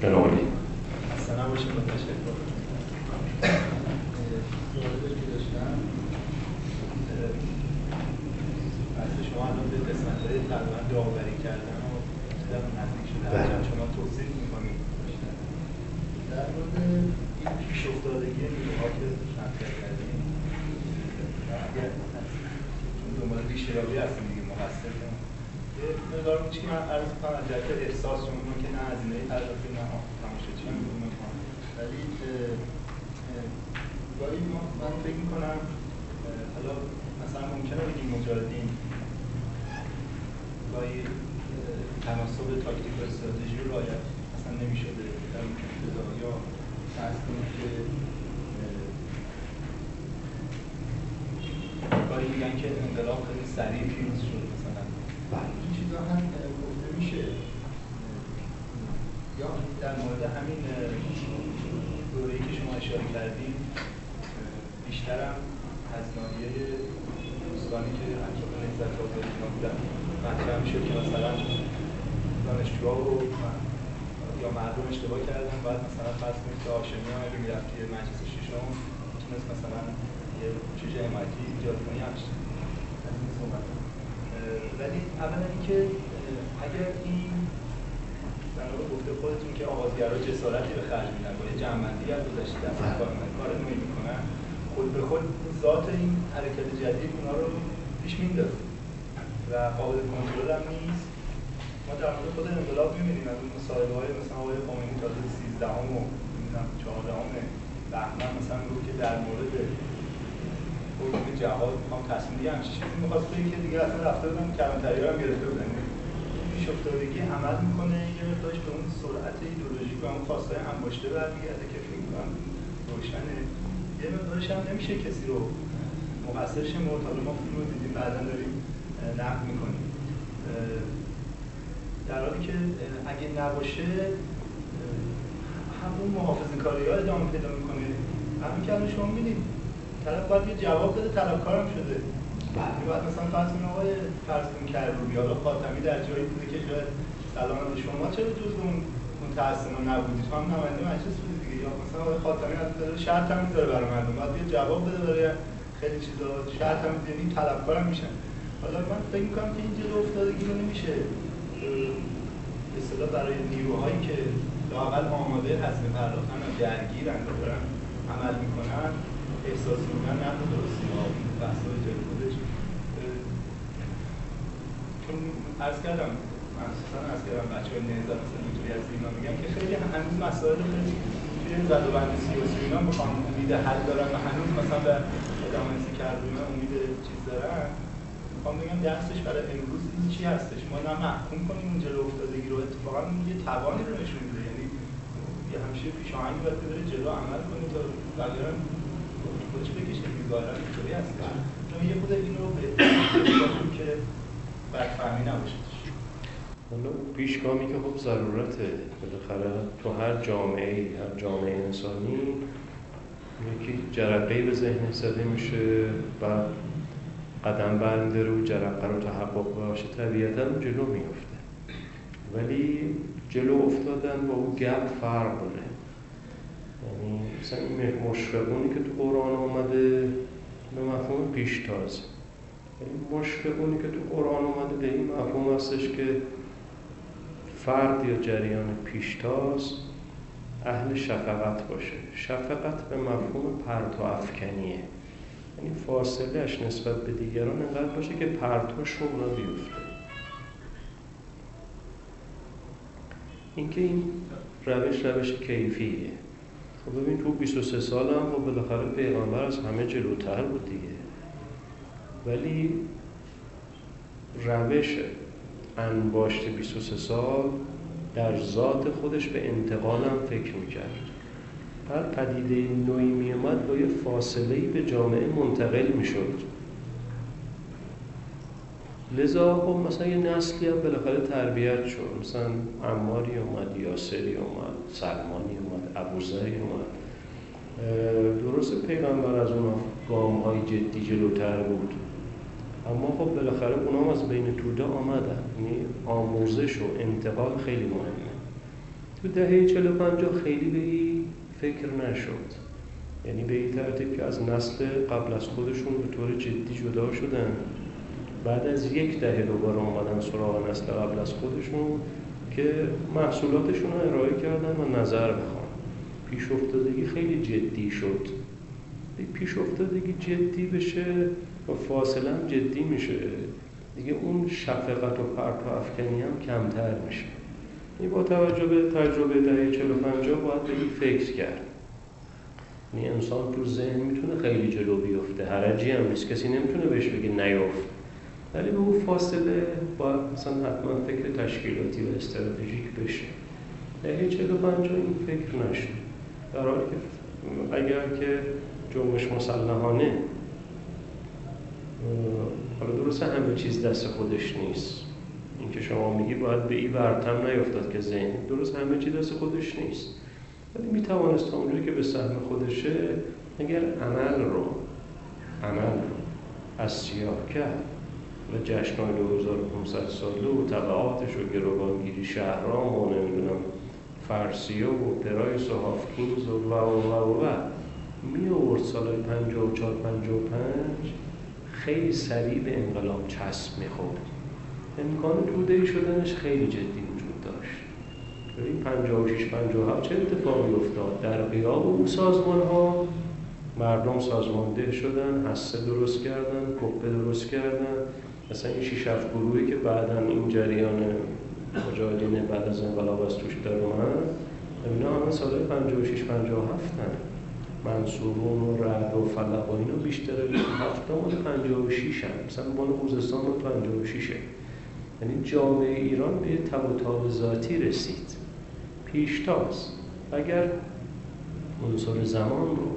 داشتم از شما الان به قسمت های تقریبا داوری کردن و در نزدیک شده شما توصیف می‌کنید در مورد این پیش افتادگی نیروها که مطرح کردیم اگر دنبال ریشه‌یابی هستیم دیگه مقصر مقدار بود که من عرض کنم از جهت احساس چون که نه هزینه پرداختی نه تماشاچی هم می‌کنم ولی اه، اه، گاهی من فکر می‌کنم حالا مثلا ممکنه بگیم مجاهدین گاهی اه، تناسب تاکتیک و استراتژی رو رعایت اصلا نمی‌شده. در اون یا فرض کنید که اه، گاهی میگن که انقلاب خیلی سریع پیروز شد. این چیزا هم گفته میشه یا در مورد همین دوره‌ای که شما اشاره کردیم بیشتر هم ناحیه دوستانی که اطراف نهضت آزادی اینا بودن مطرح می‌شد که مثلا دانشجوها و یا مردم اشتباه کردن بعد مثلا فرض کنید که هاشمی هم اگه می‌رفت توی مجلس ششم می‌تونست مثلا یه چیز حمایتی ایجاد کنی همچین. از این صحبت. ولی اولا اینکه اگر این در واقع گفته خودتون که آغازگرا جسارتی به خرج میدن با یه جنبندی از گذشته دست بله. کار نوعی می‌کنن خود به خود ذات این حرکت جدید اونا رو پیش میندازه و قابل کنترل هم نیست ما در مورد خود انقلاب می‌بینیم از اون مصاحبه های مثلا آقای خمینی تازه 13 و نمی‌دونم 14 بهمن مثلا گفت که در مورد حکم جهاد می‌خوام تصمیم بگیرم همچین چیزی می‌خواست که دیگه اصلا رفته بودن کلانتری هم گرفته بودن. پیش افتادگی عمل می‌کنه یه مقدارش به اون سرعت ایدئولوژیک و اون خواستای انباشته برمیگرده که فکر می‌کنم روشنه. یه مقدارش هم نمیشه کسی رو مقصرش مرد حالا ما فیلم رو دیدیم بعدا داریم نقد می‌کنیم. در حالی که اگه نباشه همون محافظه کاری ها ادامه پیدا می‌کنه. همین که شما می‌بینید طرف باید یه جواب بده طلبکارم شده. بله. باید مثلا فرض کنید آقای کنید کروبی حالا خاتمی در جایی بوده که شاید سلام به شما چرا جز اون متأسفانه نبودید هم نماینده مجلس بودی دیگه. یا مثلا آقای خاتمی از داره شرط هم می‌ذاره برای مردم. باید یه جواب بده برای خیلی چیزا. شرط هم می‌ذاره طلبکارم میشن. حالا من فکر می‌کنم که این جلو افتادگی رو نمیشه به برای نیروهایی که لااقل آماده هزینه پرداختن و درگیرن و دارن عمل می‌کنن. احساس می‌کنن نه درستی بحث های جای خودش چون عرض کردم مخصوصا عرض کردم بچه های نهزت مثل دکتری از اینا میگم که خیلی هنوز مسائل خیلی توی زد و بند سیاسی و اینا می‌خوان امید حل دارن و هنوز مثلا به ادامه کرد و اینا امید چیز دارن می‌خوام بگم درسش برای امروز این چی هستش؟ ما نه محکوم کنیم اون جلو افتادگی رو اتفاقا یه توانی رو نشون میده یعنی یه همیشه پیشاهنگ باید بره جلو عمل کنیم تا بقیه هم خودش بکشه ظاهرا اینطوری هستش چون یه خود این رو که بدفهمی نباشه. حالا اون پیشگامی که خب ضرورته. بالاخره تو هر جامعه هر جامعه انسانی یکی جرقه به ذهن زده میشه و قدم برمیداره و جرقه رو تحقق باشه طبیعتا جلو میفته ولی جلو افتادن با اون گپ فرق داره. یعنی مثلا این مشفقونی که تو قرآن آمده به مفهوم پیشتاز یعنی مشفقونی که تو قرآن آمده به این مفهوم هستش که فرد یا جریان پیشتاز اهل شفقت باشه. شفقت به مفهوم پرتو افکنیه. یعنی فاصلهش نسبت به دیگران انقدر باشه که پرتوش رو اونا بیفته. اینکه این روش روش کیفیه. خب ببین تو 23 سال هم خب بالاخره پیغمبر از همه جلوتر بود دیگه. ولی روش انباشت 23 سال در ذات خودش به انتقال هم فکر می‌کرد. هر پدیده نوعی میومد با یه فاصله به جامعه منتقل می‌شد. لذا خب مثلا یه نسلی هم بالاخره تربیت شد. مثلا عماری اومد یاسری اومد سلمانی اومد ابوذری اومد. درست پیغمبر از اون گام های جدی جلوتر بود. اما خب بالاخره اونا از بین توده آمدن. یعنی آموزش و انتقال خیلی مهمه. تو دهه 45 خیلی به این فکر نشد. یعنی به این ترتیب که از نسل قبل از خودشون به طور جدی جدا شدن. بعد از یک دهه دوباره اومدن سراغ نسل قبل از خودشون که محصولاتشون رو ارائه کردن و نظر بخوان. پیش افتادگی خیلی جدی شد. پیش افتادگی جدی بشه و فاصله هم جدی میشه. دیگه اون شفقت و پرت و افکنی هم کمتر میشه. این با توجه به تجربه دهه 45 باید به این فکر کرد. یعنی انسان تو ذهن می‌تونه خیلی جلو بیفته. حرجی هم نیست. کسی نمی‌تونه بهش بگه نیفت ولی به اون فاصله باید مثلا حتما فکر تشکیلاتی و استراتژیک بشه. دهه 45 این فکر نشه در حالی که اگر که جنبش مسلحانه حالا درسته همه چیز دست خودش نیست. اینکه شما میگی باید به این ورتم نیفتاد که ذهن درست همه چیز دست خودش نیست. ولی می‌توانست اونجوری که به سهم خودشه اگر عمل رو عمل رو از سیاه کرد. و جشنهای 2500 ساله و طبعاتش و گروگانگیری شهرام و نمی‌دونم فرسیه و پرایس و هافکینز و و و و, و. می آورد سالهای 54 55 خیلی سریع به انقلاب چسب می‌خورد. امکان توده شدنش خیلی جدی وجود داشت. ببین 56 57 چه اتفاقی افتاد؟ در قیاب اون سازمان ها مردم سازمانده شدن هسته درست کردن کپه درست کردن. مثلا این شیش هفت گروهی که بعدا این جریان مجاهدین بعد از انقلاب از توش در اومد اینا همه سال 56 57 هستن منصورون و رعد و فلق و اینا بیشتر هفته مال 56 هم مثلا مال خوزستان و 56 یعنی جامعه ایران به تب و ذاتی رسید. پیشتاز اگر عنصر زمان رو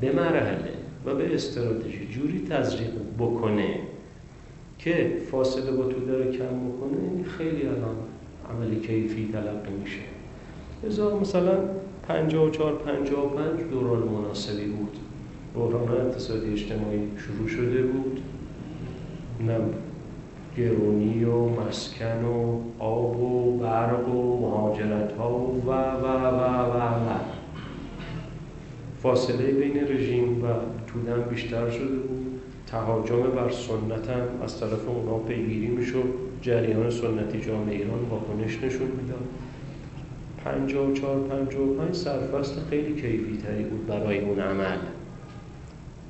به مرحله و به استراتژی جوری تزریق بکنه که فاصله با تو داره کم بکنه این خیلی الان عملی کیفی تلقی میشه. ازا مثلا 54 55 دوران مناسبی بود. بحران اقتصادی اجتماعی شروع شده بود. نم گرونی و مسکن و آب و برق و مهاجرت ها و و و و و فاصله بین رژیم و تودن بیشتر شده بود. تهاجم بر سنت هم از طرف اونا پیگیری می‌شد. جریان سنتی جامعه ایران واکنش نشون می‌داد. 54 55 سرفست خیلی کیفی تری بود برای اون عمل.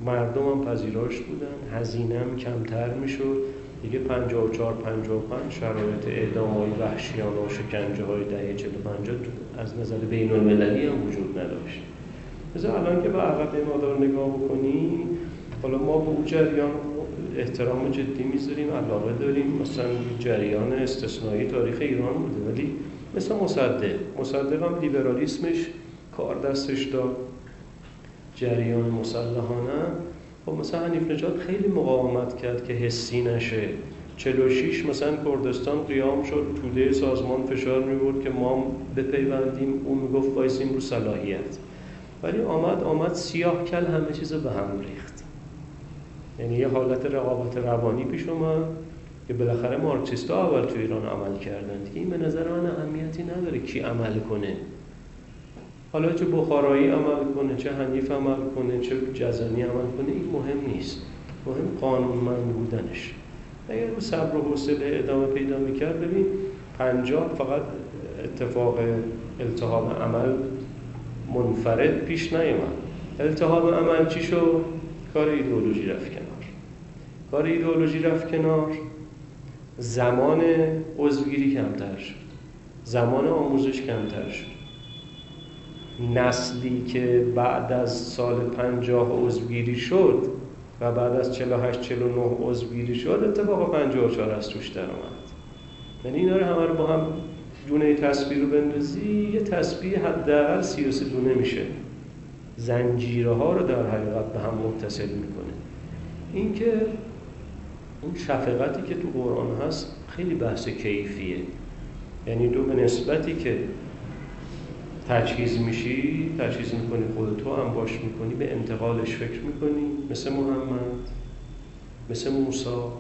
مردم هم پذیراش بودن. هزینه هم کمتر می‌شد. دیگه 54 55 شرایط اعدام های وحشیانه و شکنجه های دهه 45 از نظر بین المللی هم وجود نداشت. مثلا الان که به عقب مادار نگاه بکنی حالا ما به اون جریان احترام جدی می‌ذاریم علاقه داریم. مثلا جریان استثنایی تاریخ ایران بوده ولی مثل مصدق. مصدق هم لیبرالیسمش کار دستش داد. جریان مسلحانه. خب مثلا حنیف نجات خیلی مقاومت کرد که حسی نشه. 46 مثلا کردستان قیام شد. توده سازمان فشار می بود که ما بپیوندیم. اون می‌گفت وایسیم رو صلاحیت. ولی آمد آمد سیاه کل همه چیز به هم ریخت. یعنی یه حالت رقابت روانی پیش اومد که بالاخره مارکسیستا اول تو ایران عمل کردن. دیگه این به نظر من اهمیتی نداره کی عمل کنه. حالا چه بخارایی عمل کنه چه حنیف عمل کنه چه جزنی عمل کنه این مهم نیست. مهم قانونمند بودنش. اگر رو صبر و حوصله ادامه پیدا می‌کرد ببین پنجاب فقط اتفاق التحاب عمل منفرد پیش نیومد. التحاب عمل چی شد؟ کار ایدئولوژی رفت کار ایدئولوژی رفت کنار. زمان عضوگیری کمتر شد. زمان آموزش کمتر شد. نسلی که بعد از سال پنجاه عضوگیری شد و بعد از 48 49 عضوگیری شد اتفاق 54 از توش در اومد یعنی اینا رو همه رو با هم دونه تصویر رو بندازی یه تصویر حداقل 33 دونه میشه. زنجیره ها رو در حقیقت به هم متصل می‌کنه. اینکه اون شفقتی که تو قرآن هست خیلی بحث کیفیه. یعنی تو به نسبتی که تجهیز میشی تجهیز می‌کنی خودتو هم باش می‌کنی به انتقالش فکر می‌کنی. مثل محمد مثل موسا.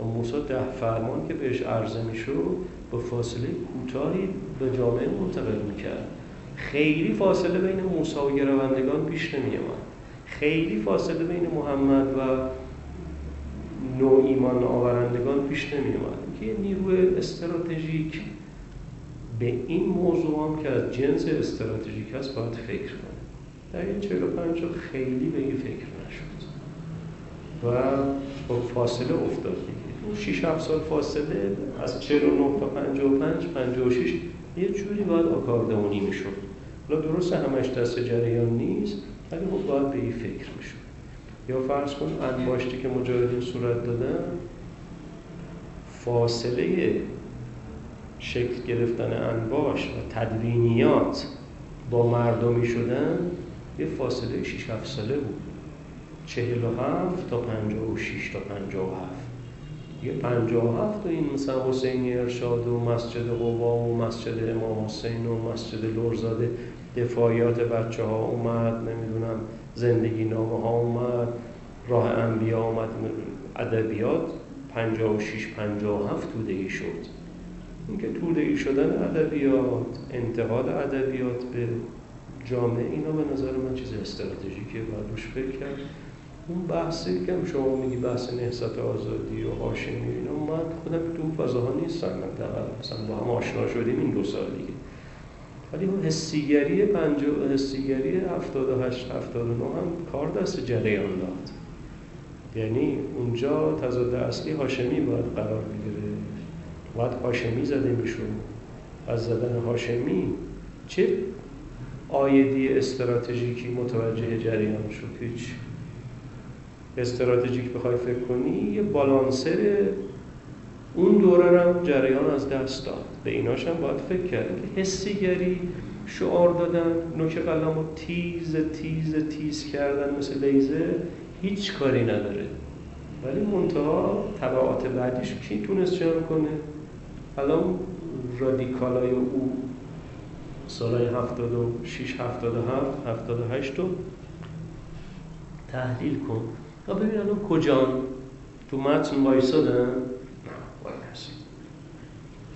و موسا ده فرمان که بهش عرضه می‌شد با فاصله کوتاهی به جامعه منتقل می‌کرد. خیلی فاصله بین موسی و گروندگان پیش نمیومد خیلی فاصله بین محمد و نوع ایمان آورندگان پیش نمیومد که نیروی استراتژیک به این موضوع هم که از جنس استراتژیک هست باید فکر کنه. در این 45 خیلی به این فکر نشد. و با فاصله افتاد اون 6 7 سال فاصله از 49 تا 55 56 یه جوری باید آکاردئونی می‌شد. حالا درست همش دست جریان نیست ولی خب باید به این فکر می‌شد. یا فرض کن انباشتی که مجاهدین صورت دادن فاصله شکل گرفتن انباش و تدوینیات با مردمی شدن یه فاصله 6 7 ساله بود. 47 تا 56 تا 57 یه 57 تا این مثلا حسینی ارشاد و مسجد قوا و مسجد امام حسین و مسجد لورزاده دفاعیات بچه ها اومد نمی‌دونم زندگی نامه ها اومد راه انبیا اومد. ادبیات 56 57 توده ای شد. اینکه توده ای شدن ادبیات انتقاد ادبیات به جامعه اینا به نظر من چیز استراتژیکه و روش فکر کرد. اون بحثی که شما میگی بحث نهضت آزادی و هاشمی اینا من خودم تو فضاها نیستم. من مثلا با هم آشنا شدیم این دو سال دیگه. ولی اون حسیگری پنج حسیگری 78 79 هم کار دست جریان داد. یعنی اونجا تضاد اصلی هاشمی باید قرار بگیره. باید هاشمی زده میشون از زدن هاشمی چه آیدی استراتژیکی متوجه جریان شد؟ هیچ. استراتژیک بخوای فکر کنی یه بالانسر اون دوره هم جریان از دست داد. به ایناش هم باید فکر کرد که حسیگری شعار دادن نوک قلم رو تیز تیز تیز کردن مثل لیزر هیچ کاری نداره. ولی منتها تبعات بعدیش کی تونست جمع کنه؟ الان رادیکالای او سالهای 76 77 78 رو تحلیل کن. و ببین الان کجان تو متن وایسادن؟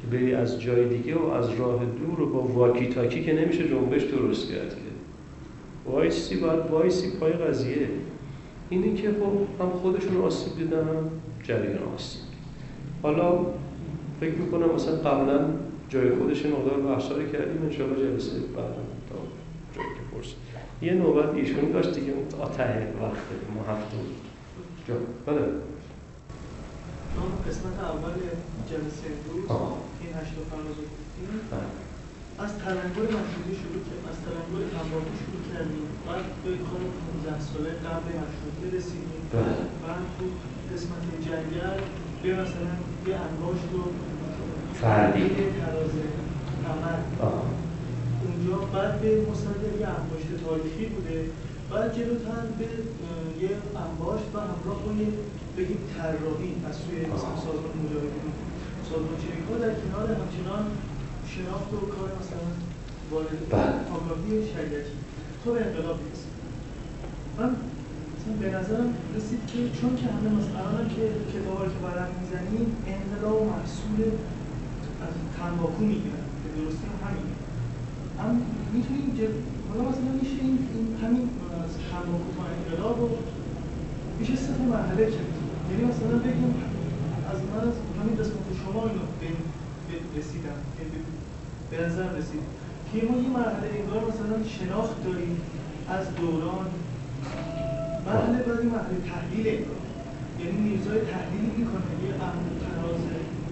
که بری از جای دیگه و از راه دور و با واکی تاکی که نمیشه جنبش درست کرد که. وایسی باید وایسی پای قضیه. اینی که خب هم خودشون آسیب دیدن هم جریان آسیب حالا فکر می‌کنم مثلا قبلا جای خودش مقدار بحثا رو کردیم انشاءالله جلسه بعد تا جایی که پرس یه نوبت ایشون داشت دیگه آته وقت ما هفته جا. بله. قسمت اول جلسه امروز. این هشت فراز بله. از تلنگر مشروطی شروع کرد از تلنگر تنباکو شروع کردیم. بعد به کار 15 ساله قبل مشروطه رسیدیم. بله. بعد تو قسمت جنگل به مثلا یه انباشت و فردی. تراز عمل. اونجا بعد به مصدر یه انباشت تاریخی بوده. بعد جلوتر به یه انباشت و همراه با یه بگیم طراحی از سوی مثلا سازمان مجاهدین. سازمان چریکا در کنار همچنان شناخت و کار مثلا وارد بله. آگاهی شریعتی. تو به انقلاب می‌رسید من مثلا به نظرم رسید که چون که همه مثلا که کتابا که برام می‌زنیم انقلاب محصول از تنباکو می‌گیرن. به درستی هم همین هم می‌تونیم حالا مثلا میشه این, این همین از تنباکو تا انقلاب رو میشه سه مرحله کرد. یعنی مثلا بگیم از من از همین قسمت شما اینو به رسیدم به نظر رسید. که ما یه مرحله انگار مثلا شناخت داریم از دوران. مرحله بعدی مرحله تحلیل انگار. یعنی میرزای تحلیلی می‌کنه یه امر تراز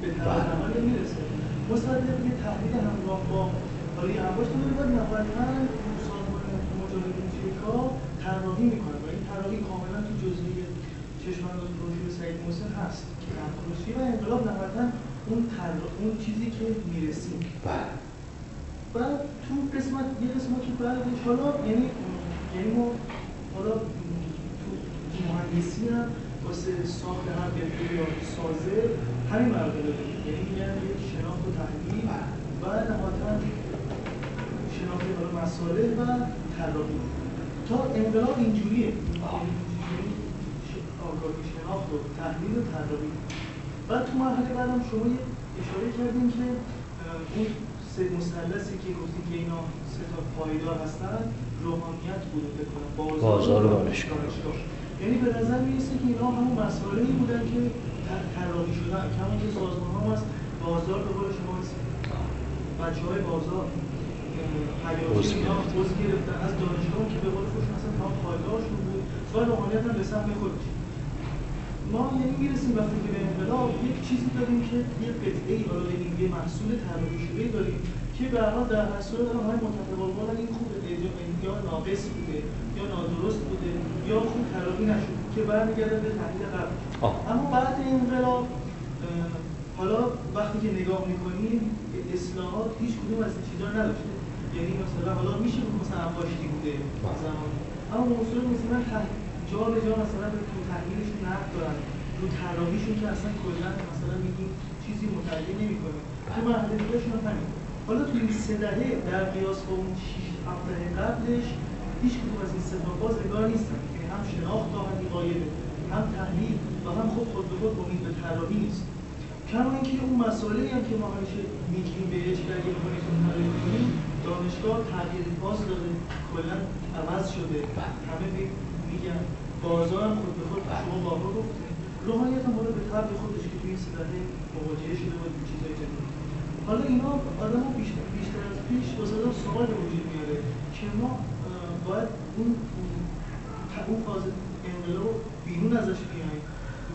به تراز بله. می‌رسه. مصدق یه تحلیل همراه با حالا یه انباشت رو باید نهایتا سازمان مجاهدین چریکا طراحی می‌کنه. و این طراحی کاملا تو جزئیه چشمانداز بروشور سعید محسن هست که نقاشی و انقلاب نهایتا اون اون چیزی که می‌رسیم. بله. و تو قسمت یه قسمت که بعدش حالا یعنی یعنی ما حالا تو مهندسی هم واسه ساخت هر قطعه یا سازه همین مرحله داریم. یعنی میگن یک شناخت و تحلیل. و نهایتا شناخت مسائل و طراحی. تا انقلاب اینجوریه. آگاهی شناخت و تحلیل و طراحی. بعد تو مرحله بعدم شما اشاره کردیم که اون سه مثلثی که گفتیم که اینا سه تا پایدار هستن روحانیت بود بکنه بازار, و دانشگاه. یعنی به نظر می‌رسه که اینا همون مسائلی بودن که طراحی شدن. کما که سازمان ها هست بازار به قول شما بچه های بازار. حیاتی اینا گرفتن از دانشگاه که به قول خودشون اصلا تمام پایدارشون بود سوال روحانیت هم به سهم خودش. ما یعنی می‌رسیم وقتی که به انقلاب یک چیزی داریم که یه قطعه ای حالا بگیم یه محصول طراحی شده داریم که به هر در صورت های متفاوت این خوبه یا ناقص بوده یا نادرست بوده یا خوب طراحی نشده که برمیگرده به تحلیل قبل. اما بعد انقلاب حالا وقتی که نگاه می‌کنیم اصلاحات هیچ کدوم از این چیزا نداشته یعنی مثلا حالا میشه مثلا انباشتی بوده زمان اما موضوع مثلا جا به جا مثلا تو تحلیلشون نقد دارن رو طراحیشون که اصلا کلا مثلا میگیم چیزی متعین نمی‌کنه. تو مرحله دیگهشون همین حالا تو این سه دهه در قیاس با اون 6 7 دهه قبلش هیچ کدوم از این سه باز نگاه نیستن که هم شناخت داهنی قایبه هم تحلیل و هم خود خود به خود امید به طراحی نیست. کما اینکه اون مسائلی هم که ما همیشه میگیم به اچ اگه بخوایم دانشگاه تغییر فاز داره کلا عوض شده. همه میگن هم خود به خود شما بابا گفتید روحانیت هم به طبع خودش که توی این سدره مواجهه شده با چیزای جدید. حالا اینا آدم ها بیشتر, بیشتر از پیش واسه سوال به وجود میاره که ما باید اون اون فاز انقلاب بیرون ازش بیایم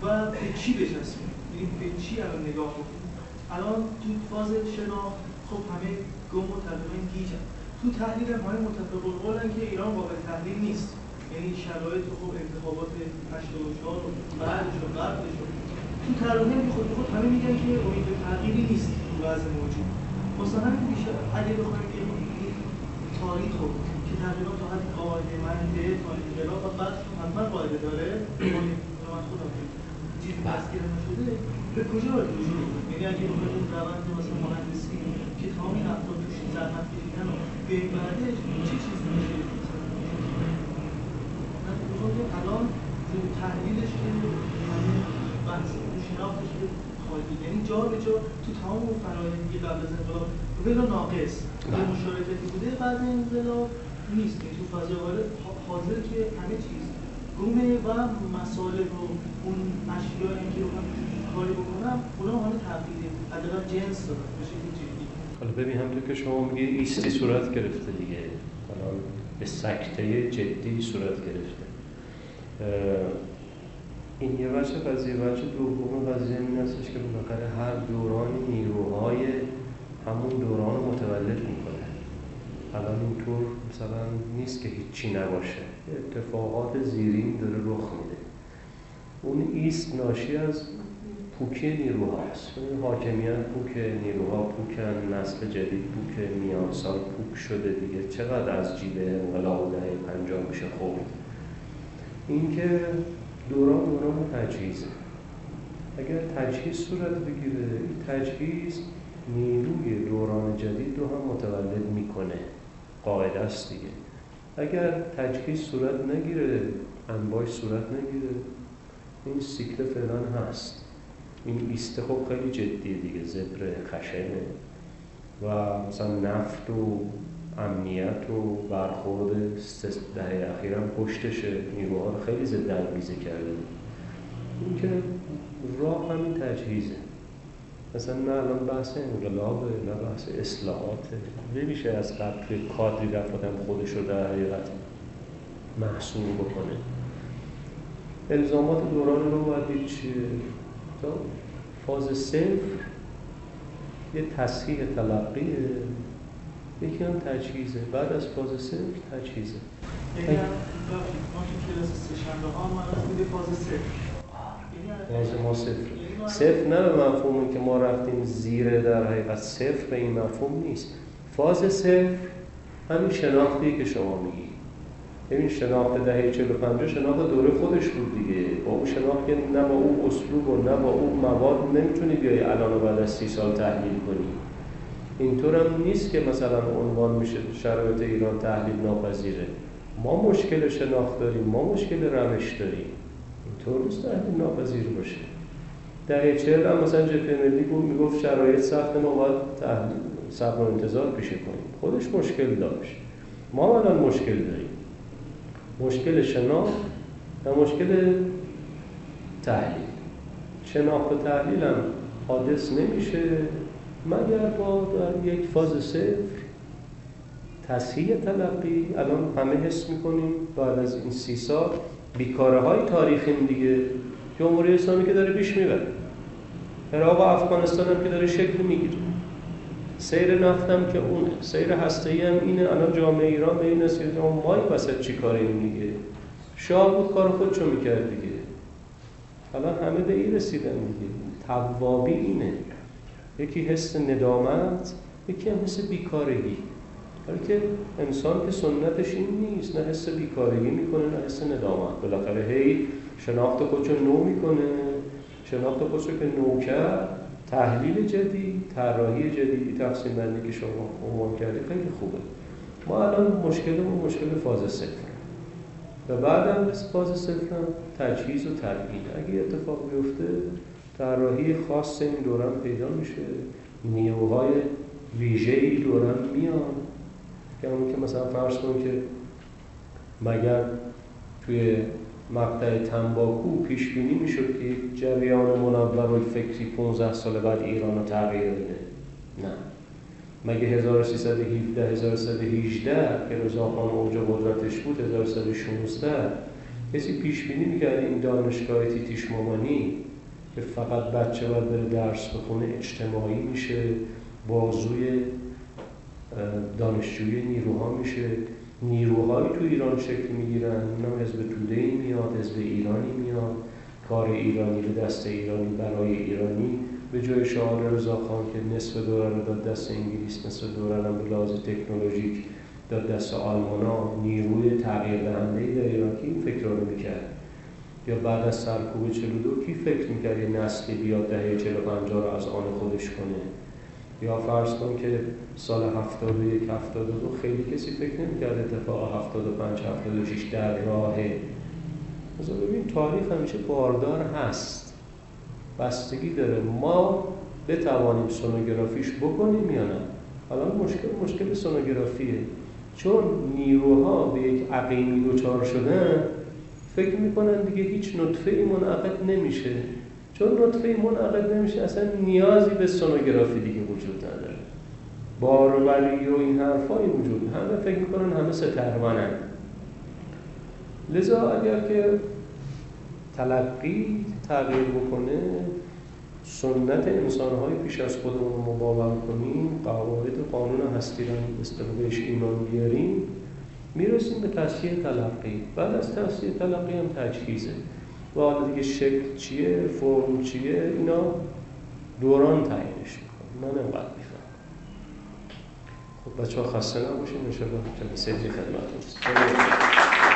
و به چی بچسبیم؟ یعنی به چی الان نگاه کنیم الان تو فاز شناخت خب همه گم و تقریبا گیجن. تو تحلیل همه متفق القولن که ایران قابل تحلیل نیست. یعنی شرایط خوب انتخابات 84 و بعدش و قبلش تو طراحی که خود خود همه میگن که امید به تغییری نیست تو وضع موجود. واسه همین بیشتر اگه بخوایم که تاریخ رو که تقریبا تا حد قاعده منده تاریخ انقلاب و بعد حتما قاعده داره. من خودم چیزی دستگیر نشده. به کجا باید رجوع یعنی اگه بخوایم اون روند مثلا مهندسی که تمام این افراد توش زحمت کشیدن و به بعدش چه چیزی میشه که الان تحلیلش که یعنی بحث شناختش که خالی یعنی جا به جا تو تمام اون فرایندی قبل از انقلاب ولی ناقص بله. مشارکتی بوده بعد انقلاب نیست تو فضای حاضر که همه چیز گمه و مسائل رو اون اشیایی که رو کاری بکنم اونا حالا تغییره حداقل جنس دارن به حالا ببین همونطور که شما میگی ایستی صورت گرفته دیگه. الان به سکته جدی صورت گرفته. این یه بچه قضیه. بچه دوم قضیه این هستش که بالاخره هر دورانی نیروهای همون دوران رو متولد می‌کنه. الان اینطور مثلا نیست که هیچی نباشه. اتفاقات زیرین داره رخ میده. اون ایست ناشی از پوکی نیروهاست حاکمیت پوک نیروها پوکن نسل جدید پوک میان سال پوک شده دیگه. چقدر از جیب انقلاب دهه پنجاه میشه خورد؟ اینکه دوران دوران تجهیزه. اگر تجهیز صورت بگیره این تجهیز نیروی دوران جدید رو هم متولد می‌کنه. قاعده است دیگه. اگر تجهیز صورت نگیره انباش صورت نگیره این سیکل فعلا هست. این ایسته خب خیلی جدیه دیگه زبر خشنه. و مثلا نفت و امنیت و برخورد دهه اخیرم پشتشه. نیروها رو خیلی ضد انگیزه کرده این که راه همین تجهیزه. مثلا نه الان بحث انقلابه نه بحث اصلاحاته. نمیشه از قبل کادری رفت خودش رو در حقیقت محصول بکنه. الزامات دوران رو باید چیه. فاز صفر یه تصحیح تلقیه یکی هم تجهیزه. بعد از فاز صفر تجهیزه. ما تو کلاس سه ها ما فاز صفر. فاز ما صفر. صفر نه به مفهومی که ما رفتیم زیر در حقیقت. صفر به این مفهوم نیست. فاز صفر همین شناختی که شما میگی. ببین شناخت دهه 45 شناخت دوره خودش بود دیگه. با اون شناخت که نه با اون اسلوب و نه با اون مواد نمی‌تونی بیای الان و بعد از سی سال تحلیل کنی. اینطور هم نیست که مثلا عنوان میشه شرایط ایران تحلیل ناپذیره. ما مشکل شناخت داریم ما مشکل روش داریم. اینطور نیست تحلیل ناپذیر باشه. دهه چهل هم مثلا جبهه ملی بود می‌گفت شرایط سخت ما باید تحلیل صبر و انتظار پیشه کنیم. خودش مشکل داشت. ما الان مشکل داریم. مشکل شناخت و مشکل تحلیل. شناخت و تحلیل هم حادث نمیشه مگر با در یک فاز صفر. تصحیح تلقی الان همه حس می‌کنیم بعد از این سی سال بیکاره های تاریخیم دیگه. جمهوری اسلامی که داره پیش می‌بره. عراق و افغانستان هم که داره شکل می‌گیره. سیر نفتم که اونه سیر هسته‌ای هم اینه الان جامعه ایران به این رسید ما این وسط چی کاریم دیگه شاه بود کار خودشو می‌کرد دیگه. الان همه به این رسیدن دیگه. توابی اینه. یکی حس ندامت یکی هم حس بیکارگی. حالا که انسان که سنتش این نیست نه حس بیکارگی می‌کنه نه حس ندامت. بالاخره هی شناخت خودشو نو می‌کنه. شناخت خودشو که نو کرد تحلیل جدید طراحی جدیدی تقسیم بندی که شما عنوان کردی خیلی خوبه. ما الان مشکلمون مشکل فاز صفر و بعدم فاز صفر تجهیز و تبیین. اگه اتفاق بیفته طراحی خاص این دوران پیدا میشه. نیروهای ویژه‌ای دوران میان. که اون که مثلا فرض کن که مگر توی مقطع تنباکو پیش بینی می‌شد که جریان منور فکری 15 سال بعد ایران رو تغییر بده. نه. مگه 1317 1318 که رضاخان اوج قدرتش بود 1316 کسی پیش بینی می‌کرد این دانشگاه تیتیش مامانی که فقط بچه باید بره درس بخونه اجتماعی میشه بازوی دانشجوی نیروها میشه. نیروهایی تو ایران شکل می‌گیرن. اینا حزب توده ای میاد حزب ایرانی میاد. کار ایرانی به دست ایرانی برای ایرانی. به جای شعار رضاخان که نصف دوران رو داد دست انگلیس نصف دوران هم به لحاظ تکنولوژیک داد دست آلمانا. نیروی تغییر دهنده در ایران که این فکر رو می‌کرد؟ یا بعد از سرکوب 42 کی فکر می‌کرد یه نسلی بیاد دهه 45 رو از آن خودش کنه؟ یا فرض کن که سال 71 72 خیلی کسی فکر نمی‌کرد اتفاق 75 76 در راهه مثلا ببین تاریخ همیشه باردار هست. بستگی داره. ما بتوانیم سونوگرافیش بکنیم یا نه؟ الان مشکل مشکل سونوگرافیه. چون نیروها به یک عقیمی دچار شدن فکر می‌کنن دیگه هیچ نطفه ای منعقد نمیشه. چون نطفه منعقد نمیشه اصلا نیازی به سونوگرافی دیگه وجود نداره. باروری و این حرفایی وجود همه فکر می‌کنن همه سترمانن لذا اگر که تلقی تغییر بکنه سنت انسانهای پیش از خودمون رو مباور کنیم قواعد قانون هستی رو بهش ایمان بیاریم می‌رسیم به تصحیح تلقی. بعد از تصحیح تلقی هم تجهیزه. و حالا دیگه شکل چیه فرم چیه اینا دوران تعیینش می‌کنه. من انقدر میفهم خب بچه ها خسته نباشین ان شاء الله جلسه خدمتتون.